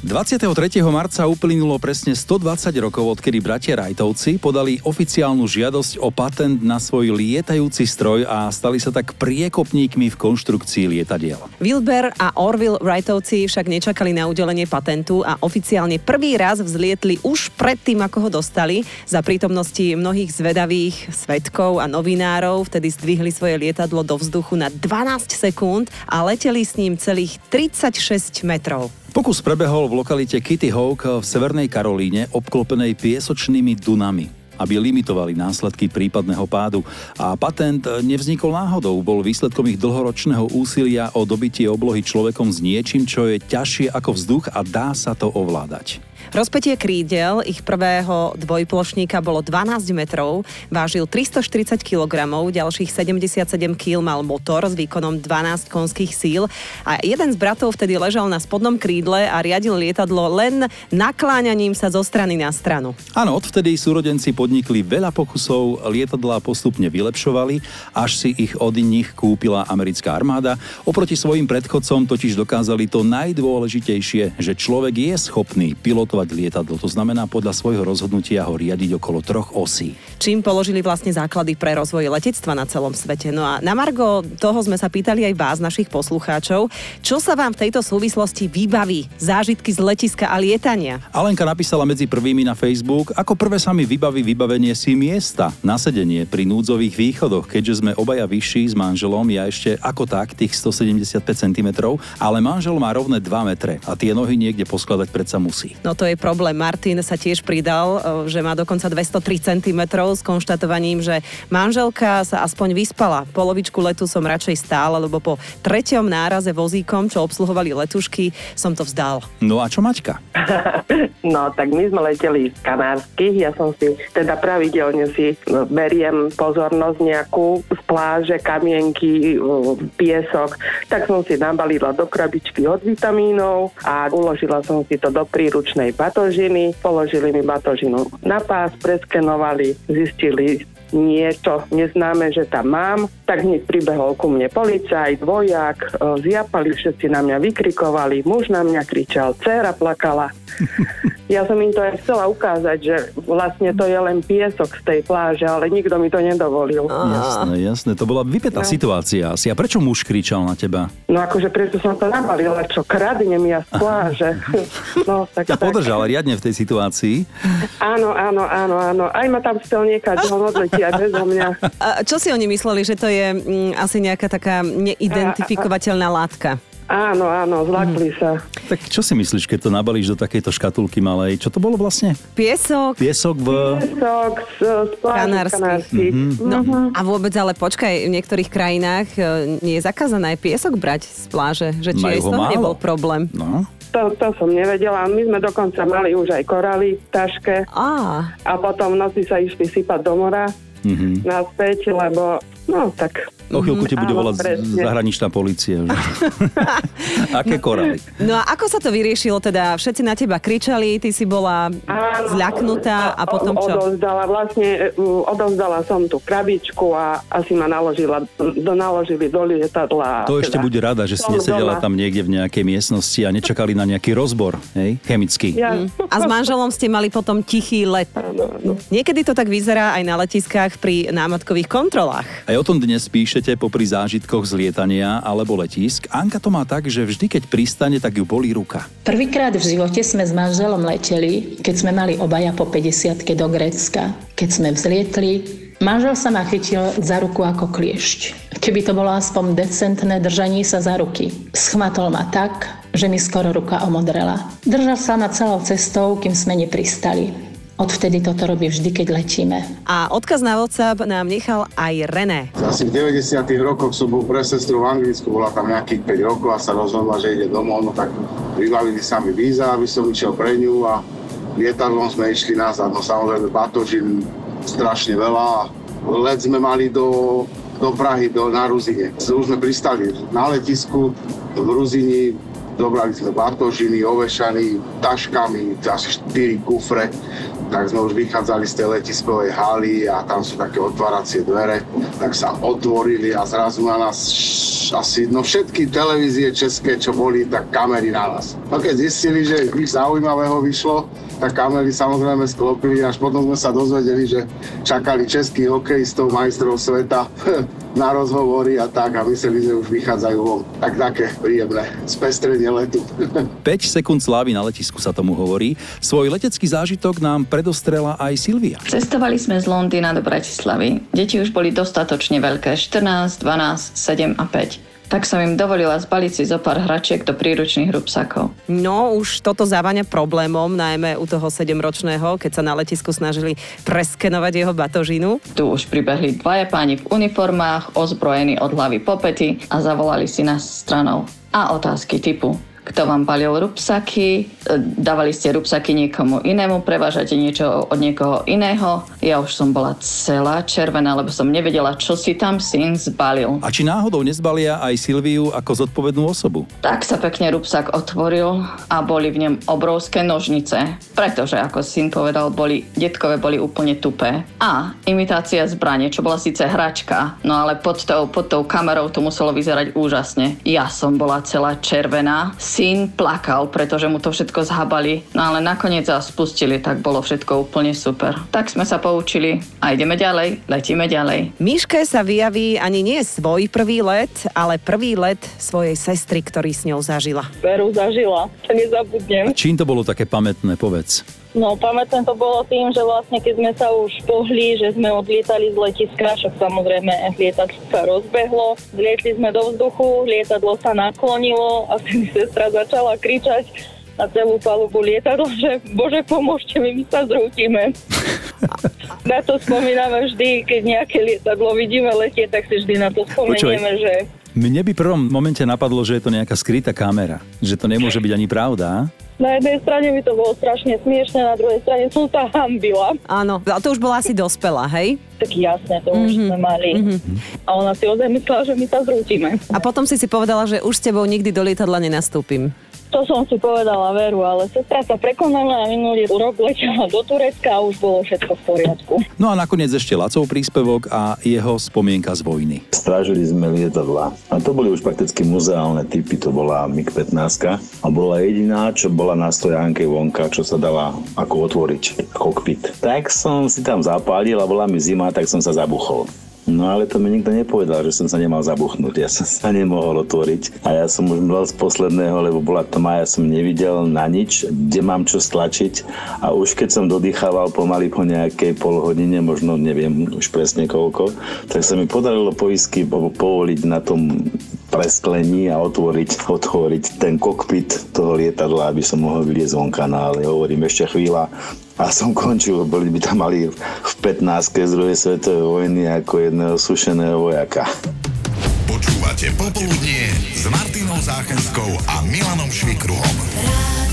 23. marca uplynulo presne 120 rokov, odkedy bratia Rajtovci podali oficiálnu žiadosť o patent na svoj lietajúci stroj a stali sa tak priekopníkmi v konštrukcii lietadiel. Wilber a Orville Wrightovci však nečakali na udelenie patentu a oficiálne prvý raz vzlietli už predtým, ako ho dostali. Za prítomnosti mnohých zvedavých svetkov a novinárov vtedy zdvihli svoje lietadlo do vzduchu na 12 sekúnd a leteli s ním celých 36 metrov. Pokus prebehol v lokalite Kitty Hawk v Severnej Karolíne, obklopenej piesočnými dunami aby limitovali následky prípadného pádu. A patent nevznikol náhodou, bol výsledkom ich dlhoročného úsilia o dobitie oblohy človekom s niečím, čo je ťažšie ako vzduch a dá sa to ovládať. Rozpetie krídel ich prvého dvojplošníka bolo 12 metrov, vážil 340 kg, ďalších 77 kg mal motor s výkonom 12 konských síl a jeden z bratov vtedy ležal na spodnom krídle a riadil lietadlo len nakláňaním sa zo strany na stranu. Áno, odvtedy súrodenci podnikli veľa pokusov, lietadlá postupne vylepšovali, až si ich od nich kúpila americká armáda. Oproti svojim predchodcom totiž dokázali to najdôležitejšie, že človek je schopný pilotovať pilotovať lietadlo. To znamená podľa svojho rozhodnutia ho riadiť okolo troch osí. Čím položili vlastne základy pre rozvoj letectva na celom svete. No a na Margo toho sme sa pýtali aj vás, našich poslucháčov. Čo sa vám v tejto súvislosti vybaví? Zážitky z letiska a lietania? Alenka napísala medzi prvými na Facebook, ako prvé sa mi vybaví vybavenie si miesta na sedenie pri núdzových východoch, keďže sme obaja vyšší s manželom, ja ešte ako tak tých 175 cm, ale manžel má rovné 2 metre a tie nohy niekde poskladať predsa musí. No to je problém. Martin sa tiež pridal, e, že má dokonca 203 cm s konštatovaním, že manželka sa aspoň vyspala. Polovičku letu som radšej stála, lebo po treťom náraze vozíkom, čo obsluhovali letušky, som to vzdal. No a čo Maťka? no tak my sme leteli z Kanárskych, ja som si teda pravidelne si beriem pozornosť nejakú z pláže, kamienky, piesok, tak som si nabalila do krabičky od vitamínov a uložila som si to do príručnej batožiny, položili mi batožinu na pás, preskenovali, zistili niečo neznáme, že tam mám, tak hneď pribehol ku mne policajt, vojak, e, zjapali, všetci na mňa vykrikovali, muž na mňa kričal, dcera plakala. Ja som im to aj chcela ukázať, že vlastne to je len piesok z tej pláže, ale nikto mi to nedovolil. Jasné, jasné, to bola vypetá no. situácia asi. A prečo muž kričal na teba? No akože preto som to nabalila, čo kradne mi ja z pláže. no, tak, tak. podržal riadne v tej situácii. Áno, áno, áno, áno. Aj ma tam chcel niekať, že on odletí aj bezo mňa. A čo si oni mysleli, že to je mm, asi nejaká taká neidentifikovateľná látka? Áno, áno, zlakli mm. sa. Tak čo si myslíš, keď to nabalíš do takejto škatulky malej? Čo to bolo vlastne? Piesok. Piesok v... Piesok z, z Kanársky. Mm-hmm. No, mm-hmm. a vôbec ale počkaj, v niektorých krajinách e, nie je zakázané piesok brať z pláže. Že či Majú aj toho nebol problém. No. To, to som nevedela. My sme dokonca mali už aj koraly v taške. A, a potom v noci sa išli sypať do mora mm-hmm. naspäť, lebo no tak O chvíľku ti bude volať presne. zahraničná policia. Že? Aké korály? No a ako sa to vyriešilo? Teda všetci na teba kričali, ty si bola Áno, zľaknutá a potom čo? Odovzdala, vlastne odovzdala som tú krabičku a asi ma naložila, do, naložili do lietadla. To teda ešte bude rada, že si nesedela doma. tam niekde v nejakej miestnosti a nečakali na nejaký rozbor, hej, chemický. Ja. Mm. A s manželom ste mali potom tichý let. Niekedy to tak vyzerá aj na letiskách pri námatkových kontrolách. Aj o tom dnes píše píšete popri zážitkoch z lietania alebo letisk, Anka to má tak, že vždy, keď pristane, tak ju bolí ruka. Prvýkrát v živote sme s manželom leteli, keď sme mali obaja po 50 do Grécka. Keď sme vzlietli, manžel sa ma chytil za ruku ako kliešť. Keby to bolo aspoň decentné držanie sa za ruky. Schmatol ma tak, že mi skoro ruka omodrela. Držal sa ma celou cestou, kým sme nepristali. Odvtedy toto robí vždy, keď letíme. A odkaz na WhatsApp nám nechal aj René. Asi v 90. rokoch som bol pre sestru v Anglicku, bola tam nejakých 5 rokov a sa rozhodla, že ide domov, no tak vybavili sa mi víza, aby som išiel pre ňu a lietadlom sme išli nazad. No samozrejme batožín strašne veľa. Let sme mali do, do Prahy, do, na Ruzine. Už sme pristali na letisku v Ruzini, Dobrali sme batožiny, ovešaní, taškami, asi 4 kufre. Tak sme už vychádzali z tej letiskovej haly a tam sú také otváracie dvere, tak sa otvorili a zrazu na nás asi no všetky televízie české, čo boli, tak kamery na nás. No keď zistili, že nič zaujímavého vyšlo, tak kamery samozrejme sklopili, až potom sme sa dozvedeli, že čakali českých hokejistov, majstrov sveta na rozhovory a tak a mysleli, že už vychádzajú von. Tak také príjemné spestrenie letu. 5 sekúnd slávy na letisku sa tomu hovorí. Svoj letecký zážitok nám predostrela aj Silvia. Cestovali sme z Londýna do Bratislavy. Deti už boli dostatočne veľké, 14, 12, 7 a 5 tak som im dovolila zbaliť si zo pár hračiek do príručných rúbsakov. No, už toto závania problémom, najmä u toho 7-ročného, keď sa na letisku snažili preskenovať jeho batožinu. Tu už pribehli dvaja páni v uniformách, ozbrojení od hlavy po pety a zavolali si nás stranou. A otázky typu kto vám balil rupsaky, e, dávali ste rupsaky niekomu inému, prevážate niečo od niekoho iného. Ja už som bola celá červená, lebo som nevedela, čo si tam syn zbalil. A či náhodou nezbalia aj Silviu ako zodpovednú osobu? Tak sa pekne rupsak otvoril a boli v ňom obrovské nožnice, pretože, ako syn povedal, boli, detkové boli úplne tupé. A imitácia zbrane, čo bola síce hračka, no ale pod tou, pod tou kamerou to muselo vyzerať úžasne. Ja som bola celá červená, syn plakal, pretože mu to všetko zhabali, no ale nakoniec sa spustili, tak bolo všetko úplne super. Tak sme sa poučili a ideme ďalej, letíme ďalej. Miške sa vyjaví ani nie svoj prvý let, ale prvý let svojej sestry, ktorý s ňou zažila. Veru zažila, to nezabudnem. A čím to bolo také pamätné, povedz? No, pamätám to bolo tým, že vlastne keď sme sa už pohli, že sme odlietali z letiska, však samozrejme lietadlo sa rozbehlo, zlietli sme do vzduchu, lietadlo sa naklonilo a mi sestra začala kričať na celú palubu lietadla, že bože pomôžte mi, my sa zrútime. na to spomíname vždy, keď nejaké lietadlo vidíme letieť, tak si vždy na to spomenieme, že mne by v prvom momente napadlo, že je to nejaká skrytá kamera. Že to nemôže byť ani pravda. Na jednej strane mi to bolo strašne smiešne, na druhej strane som sa hambila. Áno, a to už bola asi dospelá, hej? Tak jasne, to mm-hmm. už mhm. sme mali. Mm-hmm. A ona si ozaj myslela, že my sa zrútime. A potom si si povedala, že už s tebou nikdy do lietadla nenastúpim. To som si povedala veru, ale sestra sa prekonala a minulý rok letela do Turecka a už bolo všetko v poriadku. No a nakoniec ešte Lacov príspevok a jeho spomienka z vojny. Strážili sme lietadla a to boli už prakticky muzeálne typy, to bola MiG-15 a bola jediná, čo bola na stojánke vonka, čo sa dala ako otvoriť kokpit. Tak som si tam zapálil a bola mi zima, tak som sa zabuchol. No ale to mi nikto nepovedal, že som sa nemal zabuchnúť. Ja som sa nemohol otvoriť. A ja som už mlel z posledného, lebo bola tma, ja som nevidel na nič, kde mám čo stlačiť. A už keď som dodýchával pomaly po nejakej pol hodine, možno neviem už presne koľko, tak sa mi podarilo poisky povoliť na tom presklení a otvoriť, otvoriť ten kokpit toho lietadla, aby som mohol vyliezť vonka. No ale hovorím ešte chvíľa a som končil, boli by tam mali v 15. z druhej svetovej vojny ako jedného sušeného vojaka. Počúvate Popoludnie s Martinou Záchenskou a Milanom Švikruhom. Rádio